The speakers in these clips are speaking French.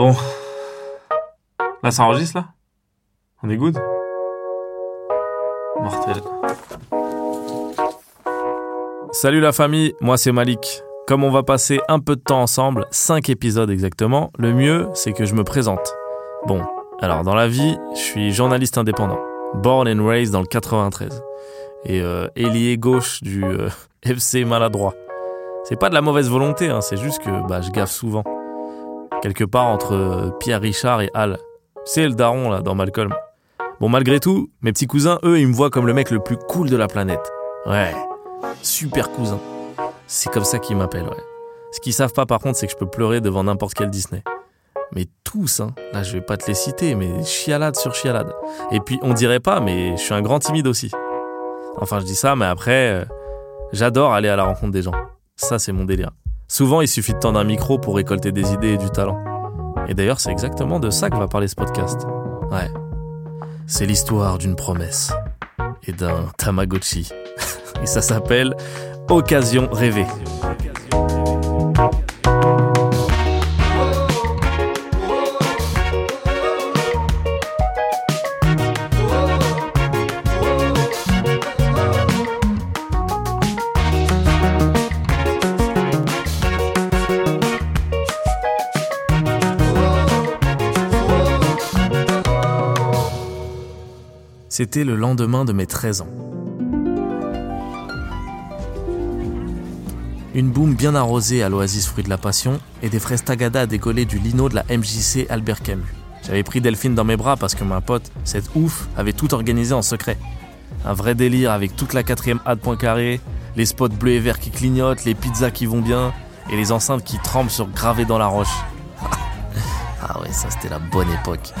Bon. Là, ça enregistre, là? On est good? Mortel. Salut la famille, moi c'est Malik. Comme on va passer un peu de temps ensemble, 5 épisodes exactement, le mieux c'est que je me présente. Bon, alors dans la vie, je suis journaliste indépendant, born and raised dans le 93, et euh, ailier gauche du euh, FC maladroit. C'est pas de la mauvaise volonté, hein, c'est juste que bah, je gaffe souvent. Quelque part entre euh, Pierre Richard et Al. C'est le daron là dans Malcolm. Bon malgré tout, mes petits cousins, eux, ils me voient comme le mec le plus cool de la planète. Ouais, super cousin. C'est comme ça qu'ils m'appellent, ouais. Ce qu'ils savent pas par contre, c'est que je peux pleurer devant n'importe quel Disney. Mais tous, hein. Là, je vais pas te les citer, mais chialade sur chialade. Et puis, on dirait pas, mais je suis un grand timide aussi. Enfin, je dis ça, mais après, euh, j'adore aller à la rencontre des gens. Ça, c'est mon délire. Souvent, il suffit de tendre un micro pour récolter des idées et du talent. Et d'ailleurs, c'est exactement de ça que va parler ce podcast. Ouais. C'est l'histoire d'une promesse et d'un Tamagotchi. et ça s'appelle Occasion rêvée. C'était le lendemain de mes 13 ans. Une boum bien arrosée à l'oasis fruit de la passion et des fraises tagada à décoller du lino de la MJC Albert Camus. J'avais pris Delphine dans mes bras parce que ma pote, cette ouf, avait tout organisé en secret. Un vrai délire avec toute la quatrième A de Poincaré, les spots bleus et verts qui clignotent, les pizzas qui vont bien et les enceintes qui tremblent sur gravé dans la roche. ah ouais, ça c'était la bonne époque.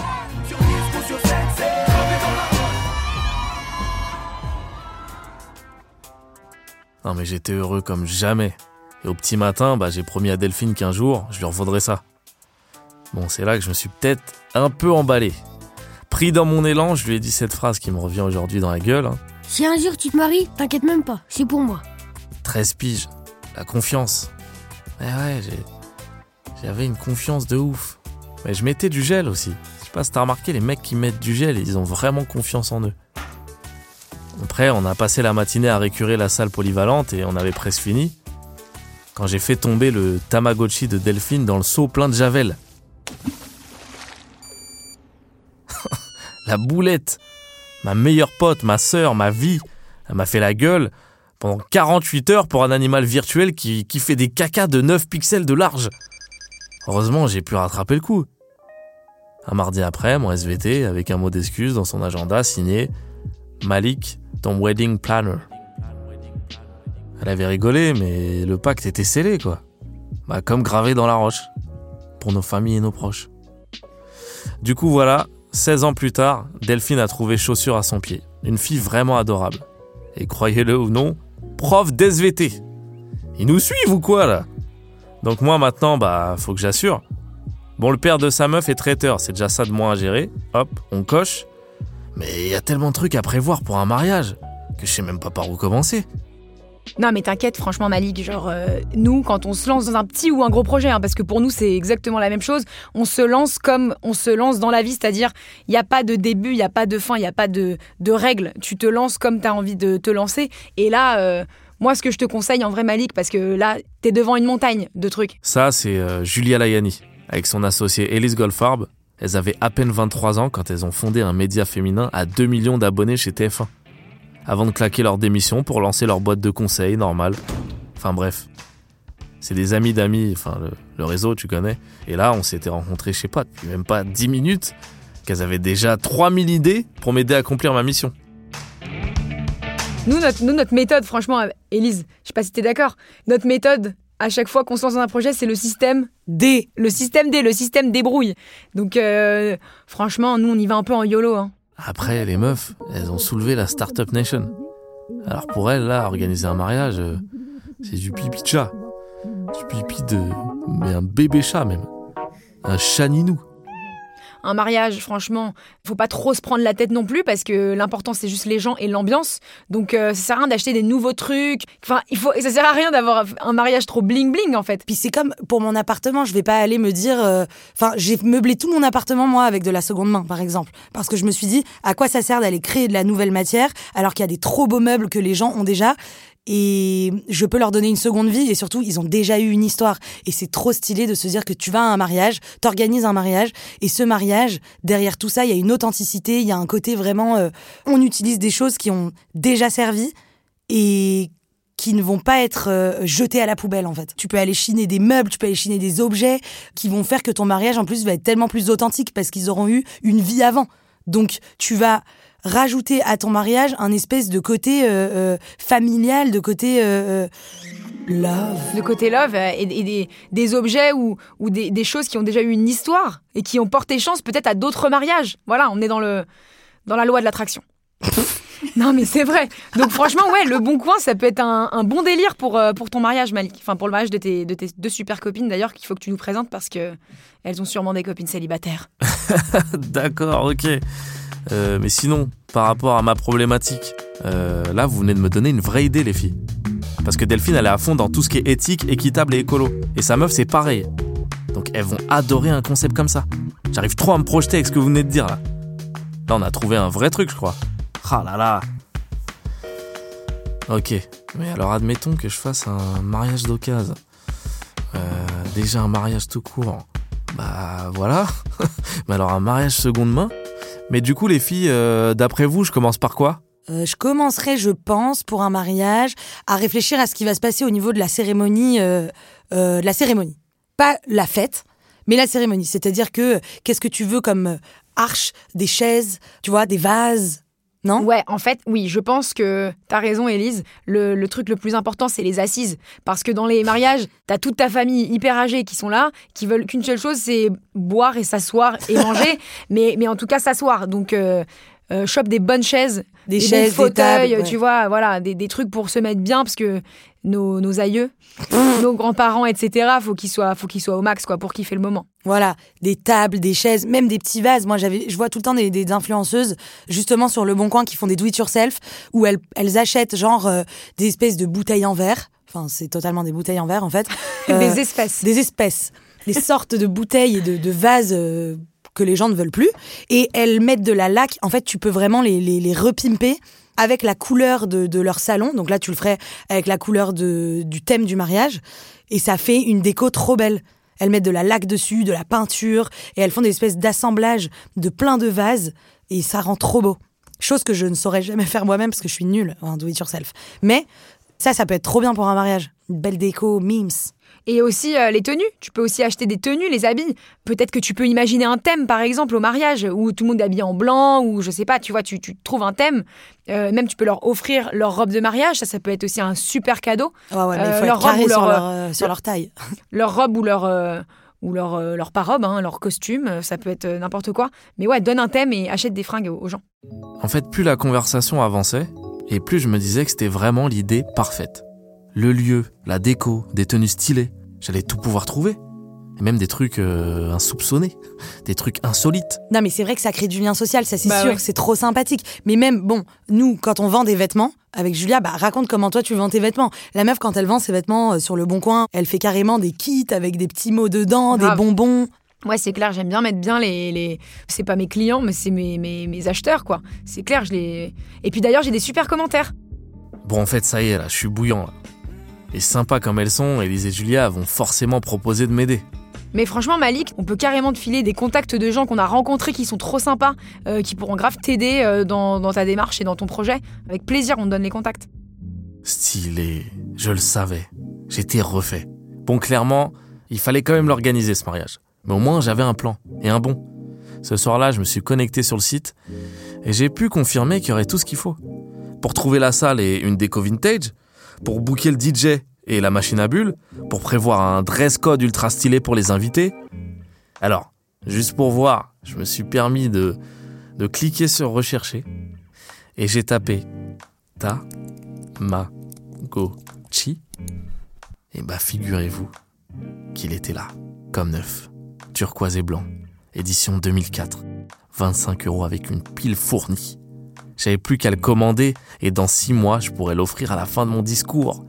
Non mais j'étais heureux comme jamais. Et au petit matin, bah, j'ai promis à Delphine qu'un jour, je lui revaudrais ça. Bon, c'est là que je me suis peut-être un peu emballé. Pris dans mon élan, je lui ai dit cette phrase qui me revient aujourd'hui dans la gueule. hein. Si un jour tu te maries, t'inquiète même pas, c'est pour moi. 13 piges, la confiance. Ouais, ouais, j'ai- j'avais une confiance de ouf. Mais je mettais du gel aussi. Je sais pas si t'as remarqué, les mecs qui mettent du gel, ils ont vraiment confiance en eux. Après, on a passé la matinée à récurer la salle polyvalente et on avait presque fini. Quand j'ai fait tomber le Tamagotchi de Delphine dans le seau plein de javel. la boulette Ma meilleure pote, ma sœur, ma vie, elle m'a fait la gueule pendant 48 heures pour un animal virtuel qui, qui fait des cacas de 9 pixels de large. Heureusement, j'ai pu rattraper le coup. Un mardi après, mon SVT, avec un mot d'excuse dans son agenda signé Malik, ton wedding planner. Elle avait rigolé, mais le pacte était scellé, quoi. Bah, comme gravé dans la roche. Pour nos familles et nos proches. Du coup, voilà, 16 ans plus tard, Delphine a trouvé chaussure à son pied. Une fille vraiment adorable. Et croyez-le ou non, prof d'SVT. Ils nous suivent ou quoi, là? Donc moi, maintenant, bah, faut que j'assure. Bon, le père de sa meuf est traiteur, c'est déjà ça de moins à gérer. Hop, on coche. Mais il y a tellement de trucs à prévoir pour un mariage que je sais même pas par où commencer. Non, mais t'inquiète, franchement, Malik, genre, euh, nous, quand on se lance dans un petit ou un gros projet, hein, parce que pour nous, c'est exactement la même chose, on se lance comme on se lance dans la vie, c'est-à-dire, il n'y a pas de début, il n'y a pas de fin, il n'y a pas de, de règles. Tu te lances comme tu as envie de te lancer. Et là, euh, moi, ce que je te conseille, en vrai, Malik, parce que là, t'es devant une montagne de trucs. Ça, c'est euh, Julia Layani, avec son associée Elise Goldfarb. Elles avaient à peine 23 ans quand elles ont fondé un média féminin à 2 millions d'abonnés chez TF1. Avant de claquer leur démission pour lancer leur boîte de conseil normale. Enfin bref. C'est des amis d'amis, enfin le, réseau, tu connais. Et là, on s'était rencontrés, je sais pas, même pas 10 minutes, qu'elles avaient déjà 3000 idées pour m'aider à accomplir ma mission. Nous, notre, nous, notre méthode, franchement, euh, Élise, je sais pas si t'es d'accord, notre méthode, à chaque fois qu'on se lance dans un projet, c'est le système D. Le système D, le système débrouille. Donc, euh, franchement, nous, on y va un peu en YOLO. Hein. Après, les meufs, elles ont soulevé la Startup Nation. Alors pour elles, là, organiser un mariage, euh, c'est du pipi de chat. Du pipi de... Mais un bébé chat même. Un chaninou. Un mariage, franchement, faut pas trop se prendre la tête non plus parce que l'important c'est juste les gens et l'ambiance. Donc ça sert à rien d'acheter des nouveaux trucs. Enfin, il faut, ça sert à rien d'avoir un mariage trop bling bling en fait. Puis c'est comme pour mon appartement, je vais pas aller me dire, enfin, j'ai meublé tout mon appartement moi avec de la seconde main, par exemple, parce que je me suis dit, à quoi ça sert d'aller créer de la nouvelle matière alors qu'il y a des trop beaux meubles que les gens ont déjà? Et je peux leur donner une seconde vie et surtout ils ont déjà eu une histoire et c'est trop stylé de se dire que tu vas à un mariage, t'organises un mariage et ce mariage derrière tout ça il y a une authenticité, il y a un côté vraiment euh, on utilise des choses qui ont déjà servi et qui ne vont pas être euh, jetées à la poubelle en fait. Tu peux aller chiner des meubles, tu peux aller chiner des objets qui vont faire que ton mariage en plus va être tellement plus authentique parce qu'ils auront eu une vie avant. Donc tu vas rajouter à ton mariage un espèce de côté euh, euh, familial, de côté euh, love. De côté love et, des, des, objets ou, ou des, des, choses qui ont déjà eu une histoire et qui ont porté chance peut-être à d'autres mariages. Voilà, on est dans, le, dans la loi de l'attraction. non mais c'est vrai. Donc franchement, ouais, le bon coin, ça peut être un, un bon délire pour, pour ton mariage, Malik. Enfin, pour le mariage de tes, de tes deux super copines d'ailleurs, qu'il faut que tu nous présentes parce que elles ont sûrement des copines célibataires. D'accord, ok. Euh, mais sinon, par rapport à ma problématique, euh, là, vous venez de me donner une vraie idée, les filles. Parce que Delphine, elle est à fond dans tout ce qui est éthique, équitable et écolo. Et sa meuf, c'est pareil. Donc elles vont adorer un concept comme ça. J'arrive trop à me projeter avec ce que vous venez de dire là. Là, on a trouvé un vrai truc, je crois. Ah là là. Ok. Mais alors, admettons que je fasse un mariage d'occasion. Euh, déjà un mariage tout court. Bah voilà. Mais alors un mariage seconde main mais du coup, les filles, euh, d'après vous, je commence par quoi? Euh, je commencerai, je pense, pour un mariage, à réfléchir à ce qui va se passer au niveau de la cérémonie, euh, de la cérémonie, pas la fête, mais la cérémonie. C'est-à-dire que qu'est-ce que tu veux comme arche, des chaises, tu vois, des vases, non? Ouais, en fait, oui, je pense que t'as raison, Élise. Le, truc le plus important, c'est les assises. Parce que dans les mariages, t'as toute ta famille hyper âgée qui sont là, qui veulent qu'une seule chose, c'est boire et s'asseoir et manger. mais, mais en tout cas, s'asseoir. Donc, euh, euh chope des bonnes chaises, des, chaises, fauteuils, tu vois, voilà, des, des, trucs pour se mettre bien, parce que nos, nos aïeux, nos grands-parents, etc. Faut qu'ils soient, faut qu'ils soient au max, quoi, pour kiffer le moment. Voilà, des tables, des chaises, même des petits vases. Moi, j'avais, je vois tout le temps des, des, influenceuses, justement sur le Bon Coin, qui font des do it yourself, où elles, elles achètent genre euh, des espèces de bouteilles en verre. Enfin, c'est totalement des bouteilles en verre, en fait. des euh, espèces. Des espèces. Des sortes de bouteilles et de, de vases. Euh, que les gens ne veulent plus et elles mettent de la laque en fait tu peux vraiment les, les, les repimper avec la couleur de, leur salon. Donc là, tu le ferais avec la couleur de, du thème du mariage. Et ça fait une déco trop belle. Elles mettent de la laque dessus, de la peinture, et elles font des espèces d'assemblages de plein de vases, et ça rend trop beau. Chose que je ne saurais jamais faire moi-même parce que je suis nulle en do it yourself. Mais ça, ça peut être trop bien pour un mariage. Une belle déco, memes. Et aussi euh, les tenues. Tu peux aussi acheter des tenues, les habits. Peut-être que tu peux imaginer un thème, par exemple, au mariage, où tout le monde est habillé en blanc, ou je sais pas, tu vois, tu, trouves un thème. Euh, même tu peux leur offrir leur robe de mariage. Ça, ça peut être aussi un super cadeau. Ouais, ouais, mais il faut leur être robe sur, leur, sur leur taille. Leur robe ou leur ou leur, leur parobe, hein, leur costume, ça peut être n'importe quoi. Mais ouais, donne un thème et achète des fringues aux gens. En fait, plus la conversation avançait, et plus je me disais que c'était vraiment l'idée parfaite. Le lieu, la déco, des tenues stylées, j'allais tout pouvoir trouver. Et même des trucs euh, insoupçonnés, des trucs insolites. Non mais c'est vrai que ça crée du lien social, ça c'est bah sûr, c'est trop sympathique. Mais même, bon, nous, quand on vend des vêtements, avec Julia, bah raconte comment toi tu vends tes vêtements. La meuf, quand elle vend ses vêtements euh, sur le bon coin, elle fait carrément des kits avec des petits mots dedans, des bonbons. Ouais, c'est clair, j'aime bien mettre bien les. les... C'est pas mes clients, mais c'est mes, mes, mes, acheteurs, quoi. C'est clair, je les. Et puis d'ailleurs, j'ai des super commentaires. Bon, en fait, ça y est, là, je suis bouillant, là. Et sympa comme elles sont, Elise et Julia vont forcément proposer de m'aider. Mais franchement, Malik, on peut carrément te filer des contacts de gens qu'on a rencontrés qui sont trop sympas, euh, qui pourront grave t'aider euh, dans, dans ta démarche et dans ton projet. Avec plaisir, on te donne les contacts. Stylé, je le savais. J'étais refait. Bon, clairement, il fallait quand même l'organiser ce mariage. Mais au moins, j'avais un plan, et un bon. Ce soir-là, je me suis connecté sur le site, et j'ai pu confirmer qu'il y aurait tout ce qu'il faut. Pour trouver la salle et une déco vintage, pour booker le DJ et la machine à bulles, pour prévoir un dress code ultra stylé pour les invités. Alors, juste pour voir, je me suis permis de, de cliquer sur rechercher et j'ai tapé ta ma go chi. Et bah figurez-vous qu'il était là, comme neuf, turquoise et blanc, édition 2004. 25 euros avec une pile fournie. J'avais plus qu'à le commander et dans 6 mois, je pourrais l'offrir à la fin de mon discours.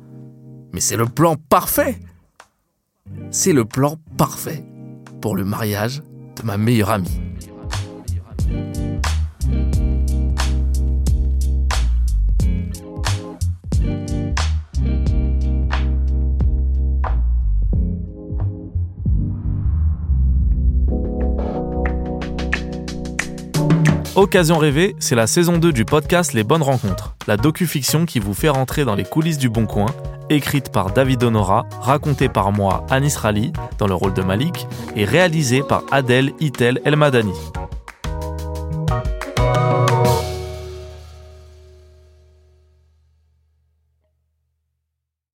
Mais c'est le plan parfait C'est le plan parfait pour le mariage de ma meilleure amie. Occasion rêvée, c'est la saison 2 du podcast Les Bonnes Rencontres, la docu-fiction qui vous fait rentrer dans les coulisses du Bon Coin, écrite par David Honora, racontée par moi, Anis Rali, dans le rôle de Malik, et réalisée par Adèle Itel Elmadani.